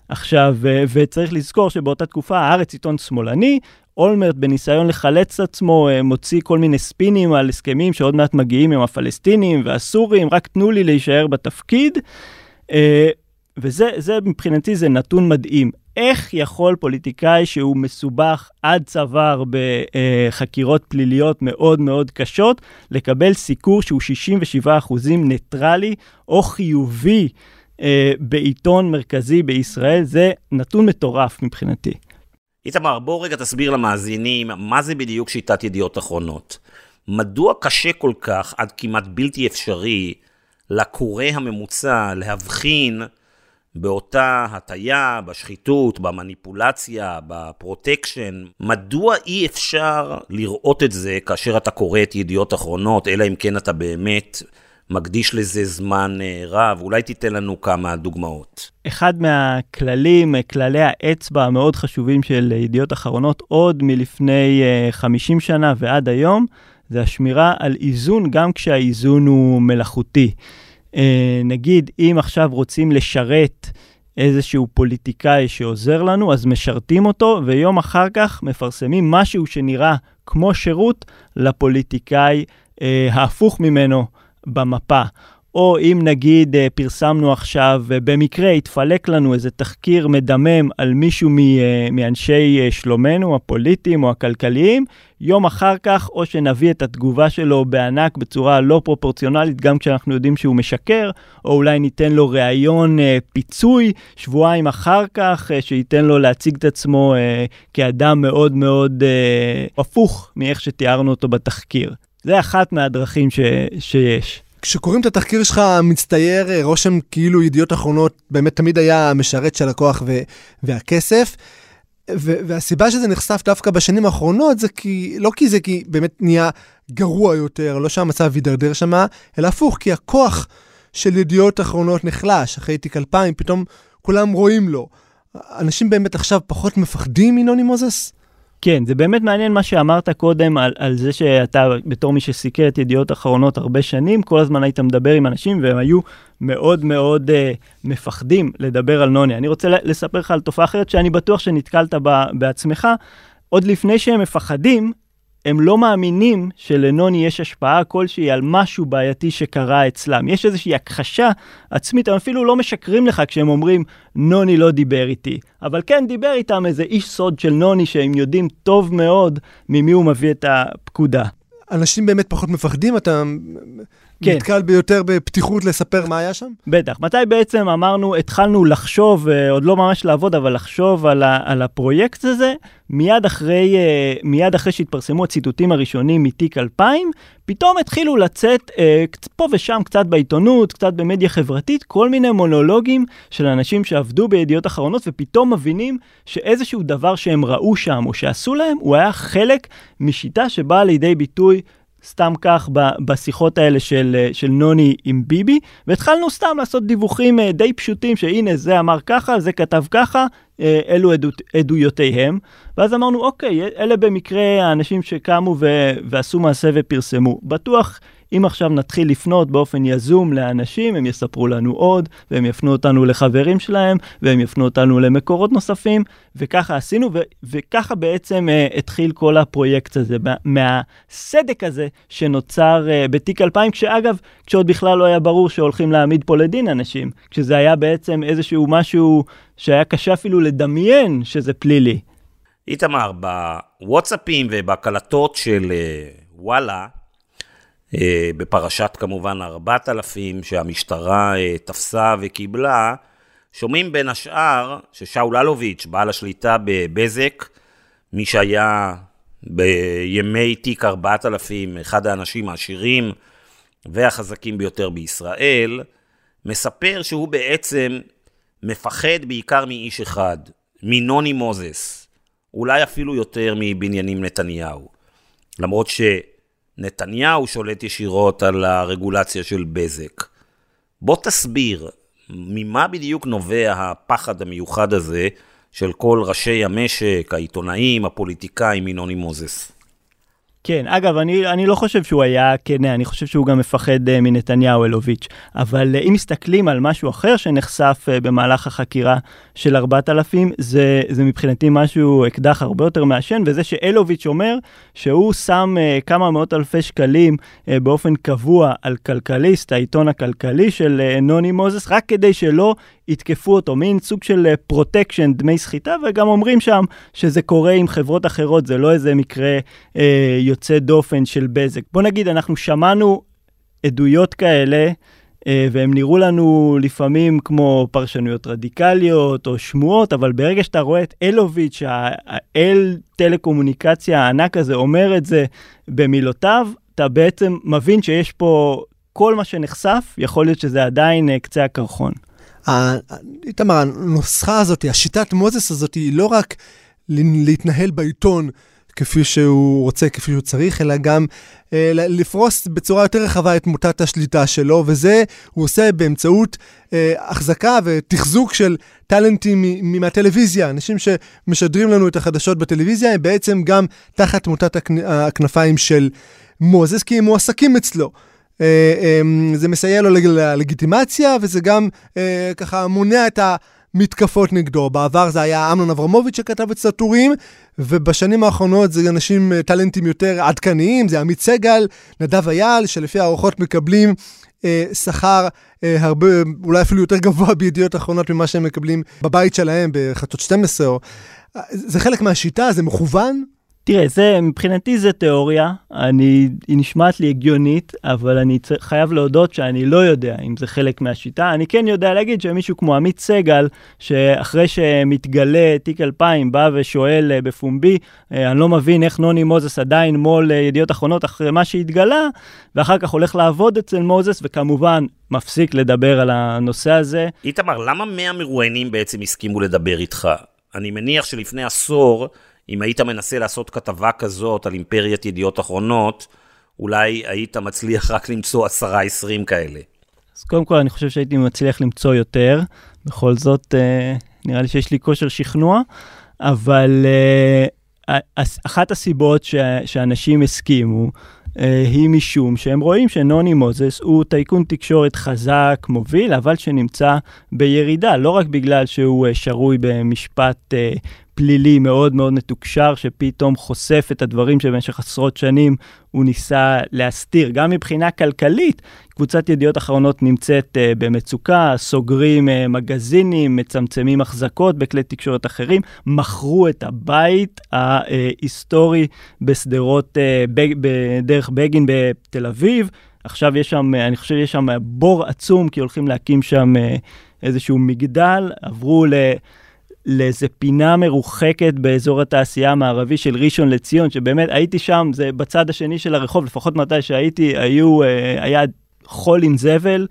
A: עכשיו, אה, וצריך לזכור שבאותה תקופה הארץ עיתון שמאלני, אולמרט בניסיון לחלץ עצמו אה, מוציא כל מיני ספינים על הסכמים שעוד מעט מגיעים עם הפלסטינים והסורים, רק תנו לי להישאר בתפקיד. אה, וזה מבחינתי זה נתון מדהים. איך יכול פוליטיקאי שהוא מסובך עד צוואר בחקירות פליליות מאוד מאוד קשות, לקבל סיקור שהוא 67% ניטרלי או חיובי אה, בעיתון מרכזי בישראל? זה נתון מטורף מבחינתי.
B: איתמר, בוא רגע תסביר למאזינים מה זה בדיוק שיטת ידיעות אחרונות. מדוע קשה כל כך, עד כמעט בלתי אפשרי, לקורא הממוצע להבחין באותה הטיה, בשחיתות, במניפולציה, בפרוטקשן, מדוע אי אפשר לראות את זה כאשר אתה קורא את ידיעות אחרונות, אלא אם כן אתה באמת מקדיש לזה זמן אה, רב. אולי תיתן לנו כמה דוגמאות.
A: אחד מהכללים, כללי האצבע המאוד חשובים של ידיעות אחרונות, עוד מלפני 50 אה, שנה ועד היום, זה השמירה על איזון, גם כשהאיזון הוא מלאכותי. אה, נגיד, אם עכשיו רוצים לשרת איזשהו פוליטיקאי שעוזר לנו, אז משרתים אותו, ויום אחר כך מפרסמים משהו שנראה כמו שירות לפוליטיקאי אה, ההפוך ממנו. במפה. או אם נגיד אה, פרסמנו עכשיו, במקרה התפלק לנו איזה תחקיר מדמם על מישהו אה, מאנשי אה, שלומנו, הפוליטיים או הכלכליים, יום אחר כך או שנביא את התגובה שלו בענק בצורה לא פרופורציונלית, גם כשאנחנו יודעים שהוא משקר, או אולי ניתן לו ראיון פיצוי שבועיים אחר כך, שייתן לו להציג את עצמו כאדם מאוד מאוד הפוך מאיך שתיארנו אותו בתחקיר. זה אחת מהדרכים ש, שיש.
C: כשקוראים את התחקיר שלך, מצטייר אה, רושם כאילו ידיעות אחרונות באמת תמיד היה המשרת של הכוח ו- והכסף. ו- והסיבה שזה נחשף דווקא בשנים האחרונות זה כי, לא כי זה כי באמת נהיה גרוע יותר, לא שהמצב יידרדר שמה, אלא הפוך, כי הכוח של ידיעות אחרונות נחלש. אחרי תיק 2000, פתאום כולם רואים לו. אנשים באמת עכשיו פחות מפחדים מנוני מוזס?
A: כן, זה באמת מעניין מה שאמרת קודם על, על זה שאתה, בתור מי שסיקר את ידיעות אחרונות הרבה שנים, כל הזמן היית מדבר עם אנשים והם היו מאוד מאוד uh, מפחדים לדבר על נוני. אני רוצה לספר לך על תופעה אחרת שאני בטוח שנתקלת בה בעצמך. עוד לפני שהם מפחדים, הם לא מאמינים שלנוני יש השפעה כלשהי על משהו בעייתי שקרה אצלם. יש איזושהי הכחשה עצמית, הם אפילו לא משקרים לך כשהם אומרים, נוני לא דיבר איתי. אבל כן דיבר איתם איזה איש סוד של נוני שהם יודעים טוב מאוד ממי הוא מביא את הפקודה.
C: אנשים באמת פחות מפחדים, אתה כן. נתקל ביותר בפתיחות לספר מה היה שם?
A: בטח. מתי בעצם אמרנו, התחלנו לחשוב, אה, עוד לא ממש לעבוד, אבל לחשוב על, ה, על הפרויקט הזה, מיד אחרי, אה, מיד אחרי שהתפרסמו הציטוטים הראשונים מתיק 2000, פתאום התחילו לצאת אה, פה ושם קצת בעיתונות, קצת במדיה חברתית, כל מיני מונולוגים של אנשים שעבדו בידיעות אחרונות, ופתאום מבינים שאיזשהו דבר שהם ראו שם או שעשו להם, הוא היה חלק משיטה שבאה לידי ביטוי סתם כך בשיחות האלה של, של נוני עם ביבי, והתחלנו סתם לעשות דיווחים אה, די פשוטים, שהנה זה אמר ככה, זה כתב ככה, אה, אלו עדות, עדויותיהם. ואז אמרנו, אוקיי, אלה במקרה האנשים שקמו ו, ועשו מעשה ופרסמו. בטוח אם עכשיו נתחיל לפנות באופן יזום לאנשים, הם יספרו לנו עוד, והם יפנו אותנו לחברים שלהם, והם יפנו אותנו למקורות נוספים, וככה עשינו, ו- וככה בעצם uh, התחיל כל הפרויקט הזה, מהסדק הזה שנוצר uh, בתיק 2000, כשאגב, כשעוד בכלל לא היה ברור שהולכים להעמיד פה לדין אנשים, כשזה היה בעצם איזשהו משהו שהיה קשה אפילו לדמיין שזה פלילי.
B: איתמר, בוואטסאפים ובקלטות של uh, וואלה, בפרשת כמובן 4000 שהמשטרה אה, תפסה וקיבלה, שומעים בין השאר ששאול אלוביץ', בעל השליטה בבזק, מי שהיה בימי תיק 4000, אחד האנשים העשירים והחזקים ביותר בישראל, מספר שהוא בעצם מפחד בעיקר מאיש אחד, מנוני מוזס, אולי אפילו יותר מבנימין נתניהו. למרות ש... נתניהו שולט ישירות על הרגולציה של בזק. בוא תסביר, ממה בדיוק נובע הפחד המיוחד הזה של כל ראשי המשק, העיתונאים, הפוליטיקאים, מנוני מוזס?
A: כן, אגב, אני, אני לא חושב שהוא היה כן, אני חושב שהוא גם מפחד uh, מנתניהו אלוביץ', אבל uh, אם מסתכלים על משהו אחר שנחשף uh, במהלך החקירה של 4000, זה, זה מבחינתי משהו, אקדח הרבה יותר מעשן, וזה שאלוביץ' אומר שהוא שם uh, כמה מאות אלפי שקלים uh, באופן קבוע על כלכליסט, העיתון הכלכלי של uh, נוני מוזס, רק כדי שלא יתקפו אותו, מין סוג של פרוטקשן, דמי סחיטה, וגם אומרים שם שזה קורה עם חברות אחרות, זה לא איזה מקרה אה, יוצא דופן של בזק. בוא נגיד, אנחנו שמענו עדויות כאלה, אה, והם נראו לנו לפעמים כמו פרשנויות רדיקליות או שמועות, אבל ברגע שאתה רואה את אלוביץ', האל טלקומוניקציה הענק הזה, אומר את זה במילותיו, אתה בעצם מבין שיש פה כל מה שנחשף, יכול להיות שזה עדיין אה, קצה הקרחון.
C: איתמר, הנוסחה הזאת, השיטת מוזס הזאת, היא לא רק להתנהל בעיתון כפי שהוא רוצה, כפי שהוא צריך, אלא גם אה, לפרוס בצורה יותר רחבה את מוטת השליטה שלו, וזה הוא עושה באמצעות אה, החזקה ותחזוק של טאלנטים מהטלוויזיה. אנשים שמשדרים לנו את החדשות בטלוויזיה, הם בעצם גם תחת מוטת הכנפיים של מוזס, כי הם מועסקים אצלו. אה, אמ, זה מסייע לו ללגיטימציה, וזה גם אה, ככה מונע את המתקפות נגדו. בעבר זה היה אמנון אברמוביץ' שכתב את סטורים, ובשנים האחרונות זה אנשים אה, טאלנטים יותר עדכניים, זה עמית סגל, נדב אייל, שלפי הערכות מקבלים אה, שכר אה, הרבה, אולי אפילו יותר גבוה בידיעות אחרונות ממה שהם מקבלים בבית שלהם בחדשות 12. או... זה חלק מהשיטה, זה מכוון,
A: תראה, זה, מבחינתי זה תיאוריה, אני, היא נשמעת לי הגיונית, אבל אני צ... חייב להודות שאני לא יודע אם זה חלק מהשיטה. אני כן יודע להגיד שמישהו כמו עמית סגל, שאחרי שמתגלה תיק 2000, בא ושואל uh, בפומבי, uh, אני לא מבין איך נוני מוזס עדיין מול uh, ידיעות אחרונות אחרי מה שהתגלה, ואחר כך הולך לעבוד אצל מוזס, וכמובן מפסיק לדבר על הנושא הזה.
B: איתמר, למה 100 מרואיינים בעצם הסכימו לדבר איתך? אני מניח שלפני עשור... אם היית מנסה לעשות כתבה כזאת על אימפריית ידיעות אחרונות, אולי היית מצליח רק למצוא עשרה, עשרים כאלה.
A: אז קודם כל, אני חושב שהייתי מצליח למצוא יותר. בכל זאת, אה, נראה לי שיש לי כושר שכנוע, אבל אה, אחת הסיבות ש, שאנשים הסכימו, אה, היא משום שהם רואים שנוני מוזס הוא טייקון תקשורת חזק, מוביל, אבל שנמצא בירידה, לא רק בגלל שהוא שרוי במשפט פלילי מאוד מאוד מתוקשר, שפתאום חושף את הדברים שבמשך עשרות שנים הוא ניסה להסתיר. גם מבחינה כלכלית, קבוצת ידיעות אחרונות נמצאת uh, במצוקה, סוגרים uh, מגזינים, מצמצמים החזקות בכלי תקשורת אחרים, מכרו את הבית ההיסטורי בשדרות, uh, בדרך בגין בתל אביב. עכשיו יש שם, אני חושב שיש שם בור עצום, כי הולכים להקים שם איזשהו מגדל, עברו ל... לאיזה פינה מרוחקת באזור התעשייה המערבי של ראשון לציון, שבאמת הייתי שם, זה בצד השני של הרחוב, לפחות מתי שהייתי, היו, היה חול עם זבל.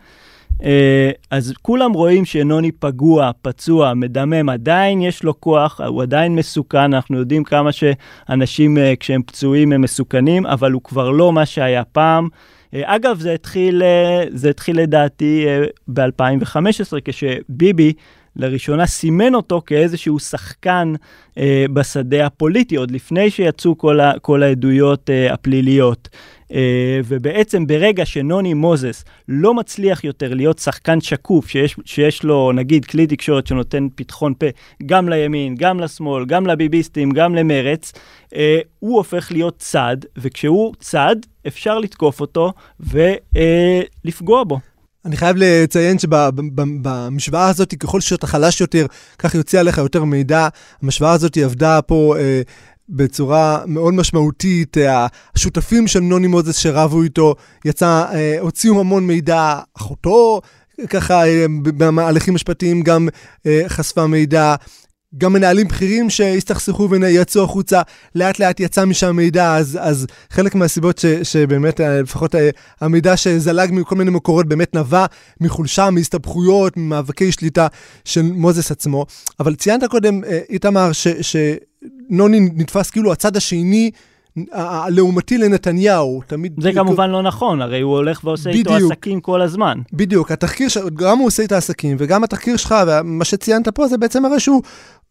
A: אה, אז כולם רואים שנוני פגוע, פצוע, מדמם, עדיין יש לו כוח, הוא עדיין מסוכן, אנחנו יודעים כמה שאנשים אה, כשהם פצועים הם מסוכנים, אבל הוא כבר לא מה שהיה פעם. אה, אגב, זה התחיל, זה התחיל לדעתי ב-2015, כשביבי לראשונה סימן אותו כאיזשהו שחקן אה, בשדה הפוליטי, עוד לפני שיצאו כל, ה, כל העדויות אה, הפליליות. אה, ובעצם ברגע שנוני מוזס לא מצליח יותר להיות שחקן שקוף, שיש, שיש לו נגיד כלי תקשורת שנותן פתחון פה גם לימין, גם לשמאל, גם לביביסטים, גם למרץ, אה, הוא הופך להיות צד, וכשהוא צד, אפשר לתקוף אותו ולפגוע אה, בו.
C: אני חייב לציין שבמשוואה הזאת, ככל שאתה חלש יותר, כך יוצא עליך יותר מידע. המשוואה הזאת עבדה פה אה, בצורה מאוד משמעותית. אה, השותפים של נוני מוזס שרבו איתו, יצא, אה, הוציאו המון מידע. אחותו, ככה, אה, בהליכים משפטיים גם אה, חשפה מידע. גם מנהלים בכירים שהסתכסכו ויצאו החוצה, לאט לאט יצא משם מידע, אז, אז חלק מהסיבות ש, שבאמת, אה, לפחות אה, המידע שזלג מכל מיני מקורות באמת נבע מחולשה, מהסתבכויות, ממאבקי שליטה של מוזס עצמו. אבל ציינת קודם, אה, איתמר, שנוני נתפס כאילו הצד השני הלעומתי לנתניהו, תמיד...
A: זה כמובן לא נכון, הרי הוא הולך ועושה בדיוק, איתו עסקים כל הזמן.
C: בדיוק, התחקיר, גם הוא עושה איתו עסקים, וגם התחקיר שלך, ומה שציינת פה, זה בעצם הרי שהוא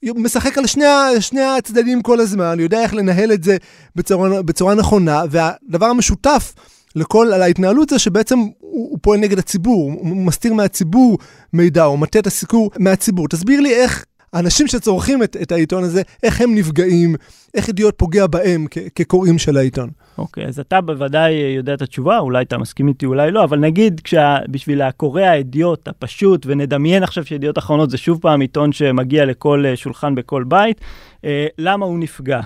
C: משחק על שני, שני הצדדים כל הזמן, יודע איך לנהל את זה בצורה, בצורה נכונה, והדבר המשותף לכל, על ההתנהלות זה שבעצם הוא, הוא פועל נגד הציבור, הוא מסתיר מהציבור מידע, הוא מטה את הסיקור מהציבור. תסביר לי איך האנשים שצורכים את, את העיתון הזה, איך הם נפגעים, איך ידיעות פוגע בהם כ- כקוראים של העיתון.
A: אוקיי, okay, אז אתה בוודאי יודע את התשובה, אולי אתה מסכים איתי, אולי לא, אבל נגיד בשביל הקורא הידיעות הפשוט, ונדמיין עכשיו שידיעות אחרונות זה שוב פעם עיתון שמגיע לכל אה, שולחן בכל בית, אה, למה הוא נפגע?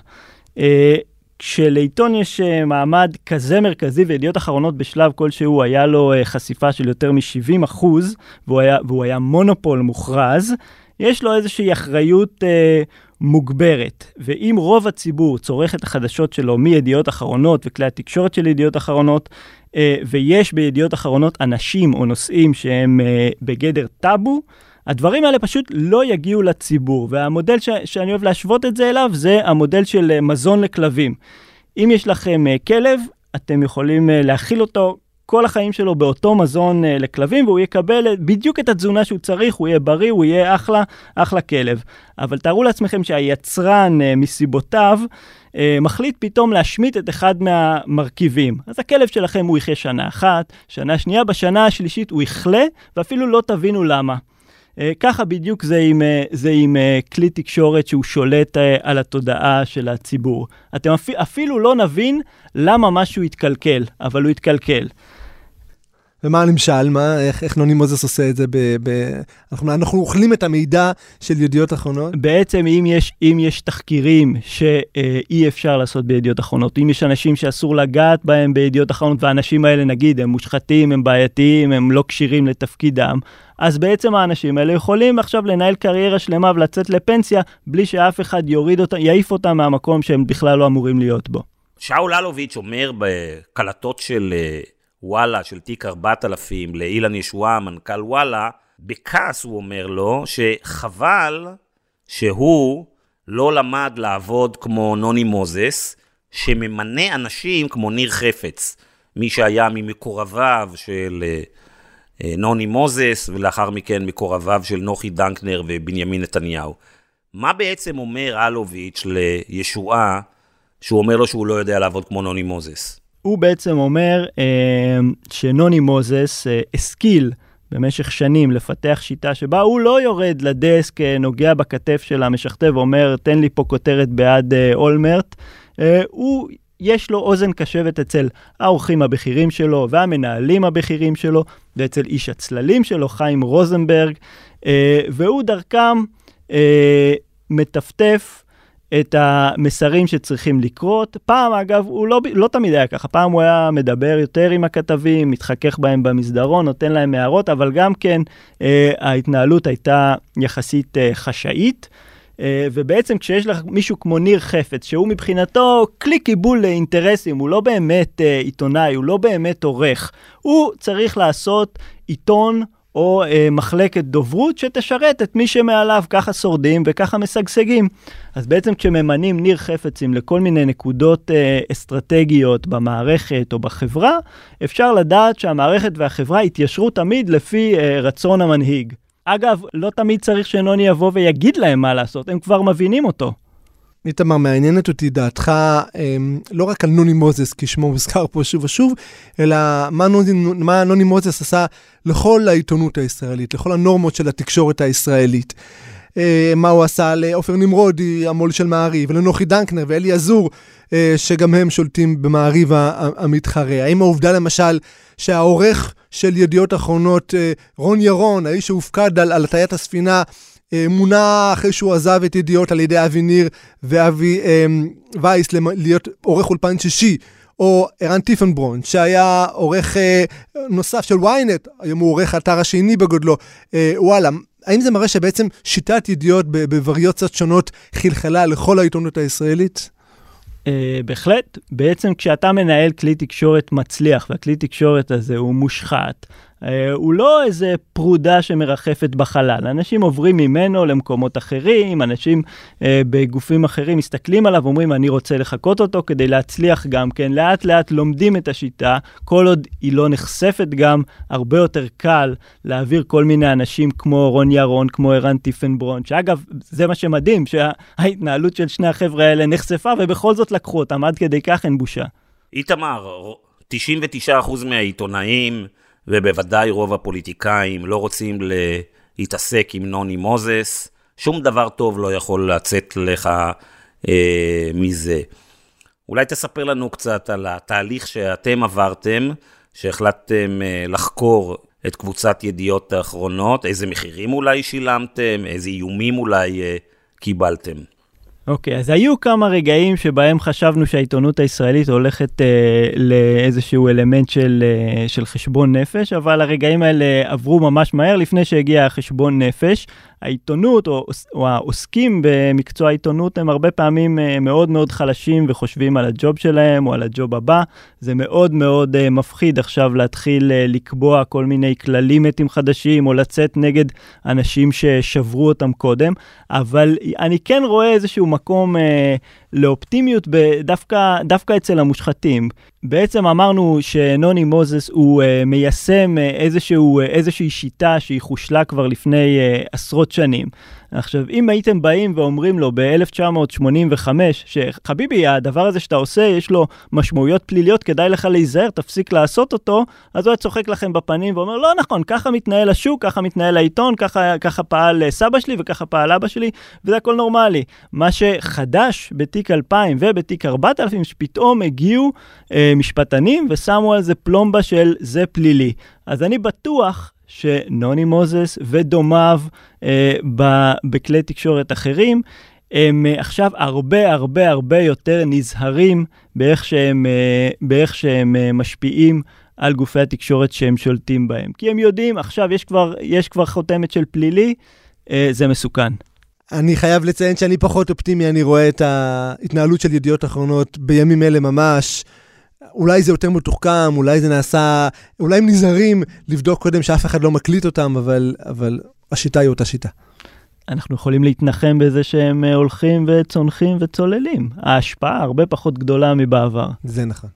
A: אה, כשלעיתון יש אה, מעמד כזה מרכזי וידיעות אחרונות בשלב כלשהו היה לו אה, חשיפה של יותר מ-70 אחוז והוא והוא היה מונופול מוכרז, יש לו איזושהי אחריות אה, מוגברת. ואם רוב הציבור צורך את החדשות שלו מידיעות אחרונות וכלי התקשורת של ידיעות אחרונות, אה, ויש בידיעות אחרונות אנשים או נושאים שהם אה, בגדר טאבו, הדברים האלה פשוט לא יגיעו לציבור. והמודל ש- שאני אוהב להשוות את זה אליו זה המודל של אה, מזון לכלבים. אם יש לכם אה, כלב, אתם יכולים אה, להכיל אותו כל החיים שלו באותו מזון uh, לכלבים, והוא יקבל בדיוק את התזונה שהוא צריך, הוא יהיה בריא, הוא יהיה אחלה, אחלה כלב. אבל תארו לעצמכם שהיצרן uh, מסיבותיו uh, מחליט פתאום להשמיט את אחד מהמרכיבים. אז הכלב שלכם הוא יחיה שנה אחת, שנה שנייה, בשנה השלישית הוא יחלה, ואפילו לא תבינו למה. Uh, ככה בדיוק זה עם, uh, זה עם uh, כלי תקשורת שהוא שולט uh, על התודעה של הציבור. אתם אפ, אפילו לא נבין למה משהו יתקלקל, אבל הוא יתקלקל.
C: ומה הנמשל? מה, איך, איך נוני מוזס עושה את זה? ב, ב, אנחנו, אנחנו אוכלים את המידע של ידיעות אחרונות?
A: בעצם, אם יש, אם יש תחקירים שאי אפשר לעשות בידיעות אחרונות, אם יש אנשים שאסור לגעת בהם בידיעות אחרונות, והאנשים האלה, נגיד, הם מושחתים, הם בעייתיים, הם לא כשירים לתפקידם, אז בעצם האנשים האלה יכולים עכשיו לנהל קריירה שלמה ולצאת לפנסיה, בלי שאף אחד יוריד אותם, יעיף אותם מהמקום שהם בכלל לא אמורים להיות בו.
B: שאול אלוביץ' אומר בקלטות של... וואלה של תיק 4000 לאילן ישועה, מנכ"ל וואלה, בכעס הוא אומר לו שחבל שהוא לא למד לעבוד כמו נוני מוזס, שממנה אנשים כמו ניר חפץ, מי שהיה ממקורביו של אה, נוני מוזס, ולאחר מכן מקורביו של נוחי דנקנר ובנימין נתניהו. מה בעצם אומר אלוביץ' לישועה, שהוא אומר לו שהוא לא יודע לעבוד כמו נוני מוזס?
A: הוא בעצם אומר אה, שנוני מוזס אה, השכיל במשך שנים לפתח שיטה שבה הוא לא יורד לדסק, אה, נוגע בכתף של המשכתב ואומר, תן לי פה כותרת בעד אה, אולמרט. אה, הוא, יש לו אוזן קשבת אצל האורחים הבכירים שלו והמנהלים הבכירים שלו, ואצל איש הצללים שלו, חיים רוזנברג, אה, והוא דרכם אה, מטפטף את המסרים שצריכים לקרות. פעם, אגב, הוא לא, לא תמיד היה ככה, פעם הוא היה מדבר יותר עם הכתבים, מתחכך בהם במסדרון, נותן להם הערות, אבל גם כן אה, ההתנהלות הייתה יחסית אה, חשאית. אה, ובעצם כשיש לך מישהו כמו ניר חפץ, שהוא מבחינתו כלי קיבול לאינטרסים, הוא לא באמת אה, עיתונאי, הוא לא באמת עורך, הוא צריך לעשות עיתון או אה, מחלקת דוברות שתשרת את מי שמעליו, ככה שורדים וככה משגשגים. אז בעצם כשממנים ניר חפצים לכל מיני נקודות אה, אסטרטגיות במערכת או בחברה, אפשר לדעת שהמערכת והחברה יתיישרו תמיד לפי אה, רצון המנהיג. אגב, לא תמיד צריך שנוני יבוא ויגיד להם מה לעשות, הם כבר מבינים אותו.
C: איתמר, מעניינת אותי דעתך אמ, לא רק על נוני מוזס, כי שמו מוזכר פה שוב ושוב, אלא מה נוני, מה נוני מוזס עשה לכל העיתונות הישראלית, לכל הנורמות של התקשורת הישראלית. אה, מה הוא עשה לעופר נמרודי, המו"ל של מעריב, ולנוחי דנקנר ואלי עזור, אה, שגם הם שולטים במעריב המתחרה. האם העובדה למשל שהעורך של ידיעות אחרונות, אה, רון ירון, האיש שהופקד על, הטיית הספינה, מונה אחרי שהוא עזב את ידיעות על ידי אבי ניר ואבי אה, וייס להיות עורך אולפן שישי, או ערן טיפנברון, שהיה עורך אה, נוסף של ynet, היום הוא עורך האתר השני בגודלו, אה, וואלה. האם זה מראה שבעצם שיטת ידיעות בווריוציות שונות חלחלה לכל העיתונות הישראלית?
A: Uh, בהחלט, בעצם כשאתה מנהל כלי תקשורת מצליח, והכלי תקשורת הזה הוא מושחת, אה, הוא לא איזה פרודה שמרחפת בחלל. אנשים עוברים ממנו למקומות אחרים, אנשים אה, בגופים אחרים מסתכלים עליו ואומרים, אני רוצה לחקות אותו כדי להצליח גם כן. לאט לאט לומדים את השיטה, כל עוד היא לא נחשפת גם, הרבה יותר קל להעביר כל מיני אנשים כמו רון ירון, כמו ערן טיפנברון, שאגב, זה מה שמדהים, שההתנהלות של שני החבר'ה האלה נחשפה ובכל זאת לקחו אותם, עד כדי כך אין בושה.
B: איתמר, 99% מהעיתונאים, ובוודאי רוב הפוליטיקאים לא רוצים להתעסק עם נוני מוזס, שום דבר טוב לא יכול לצאת לך אה, מזה. אולי תספר לנו קצת על התהליך שאתם עברתם, שהחלטתם אה, לחקור את קבוצת ידיעות האחרונות, איזה מחירים אולי שילמתם, איזה איומים אולי אה, קיבלתם.
A: אוקיי, okay, אז היו כמה רגעים שבהם חשבנו שהעיתונות הישראלית הולכת אה, לאיזשהו אלמנט של, אה, של חשבון נפש, אבל הרגעים האלה עברו ממש מהר לפני שהגיע החשבון נפש. העיתונות או, או העוסקים במקצוע העיתונות הם הרבה פעמים אה, מאוד מאוד חלשים וחושבים על הג'וב שלהם או על הג'וב הבא. זה מאוד מאוד uh, מפחיד עכשיו להתחיל uh, לקבוע כל מיני כללים מתים חדשים או לצאת נגד אנשים ששברו אותם קודם, אבל אני כן רואה איזשהו מקום uh, לאופטימיות דווקא, דווקא אצל המושחתים. בעצם אמרנו שנוני מוזס הוא uh, מיישם איזשהו, איזושהי שיטה שהיא חושלה כבר לפני uh, עשרות שנים. עכשיו, אם הייתם באים ואומרים לו ב-1985, שחביבי, הדבר הזה שאתה עושה, יש לו משמעויות פליליות, כדאי לך להיזהר, תפסיק לעשות אותו, אז הוא היה צוחק לכם בפנים ואומר, לא נכון, ככה מתנהל השוק, ככה מתנהל העיתון, ככה, ככה פעל סבא שלי וככה פעל אבא שלי, וזה הכל נורמלי. מה שחדש בתיק 2000 ובתיק 4000, שפתאום הגיעו אה, משפטנים ושמו על זה פלומבה של זה פלילי. אז אני בטוח שנוני מוזס ודומיו אה, ב, בכלי תקשורת אחרים, הם אה, עכשיו הרבה הרבה הרבה יותר נזהרים באיך שהם, אה, באיך שהם אה, משפיעים על גופי התקשורת שהם שולטים בהם. כי הם יודעים, עכשיו יש כבר, יש כבר חותמת של פלילי, אה, זה מסוכן.
C: אני חייב לציין שאני פחות אופטימי, אני רואה את ההתנהלות של ידיעות אחרונות בימים אלה ממש. אולי זה יותר מתוחכם, אולי זה נעשה, אולי הם נזהרים לבדוק קודם שאף אחד לא מקליט אותם, אבל, אבל השיטה היא אותה שיטה.
A: אנחנו יכולים להתנחם בזה שהם אה, הולכים וצונחים וצוללים. ההשפעה הרבה פחות גדולה מבעבר.
C: זה נכון.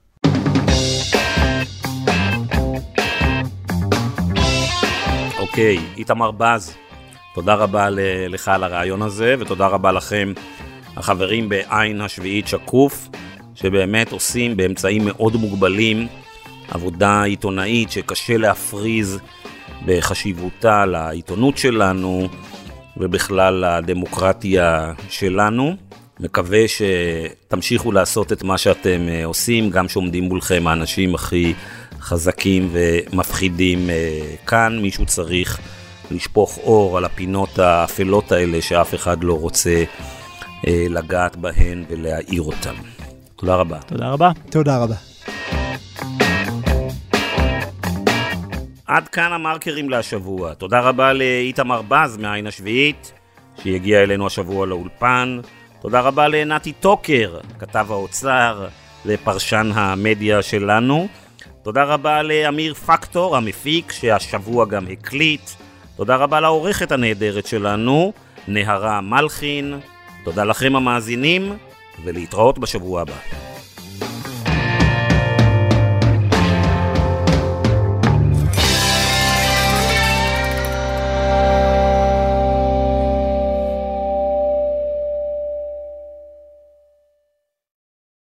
B: אוקיי, איתמר בז, תודה רבה לך על הרעיון הזה, ותודה רבה לכם, החברים בעין השביעית שקוף. שבאמת עושים באמצעים מאוד מוגבלים עבודה עיתונאית שקשה להפריז בחשיבותה לעיתונות שלנו ובכלל לדמוקרטיה שלנו. מקווה שתמשיכו לעשות את מה שאתם אה, עושים, גם שעומדים מולכם האנשים הכי חזקים ומפחידים אה, כאן. מישהו צריך לשפוך אור על הפינות האפלות האלה שאף אחד לא רוצה אה, לגעת בהן ולהאיר אותן. תודה רבה.
A: תודה רבה.
C: תודה רבה.
B: עד כאן המרקרים להשבוע. תודה רבה לאיתמר בז מהעין השביעית, שהגיע אלינו השבוע לאולפן. תודה רבה לנתי טוקר, כתב האוצר, לפרשן המדיה שלנו. תודה רבה לאמיר פקטור, המפיק, שהשבוע גם הקליט. תודה רבה לעורכת הנהדרת שלנו, נהרה מלחין. תודה לכם המאזינים, ולהתראות בשבוע הבא.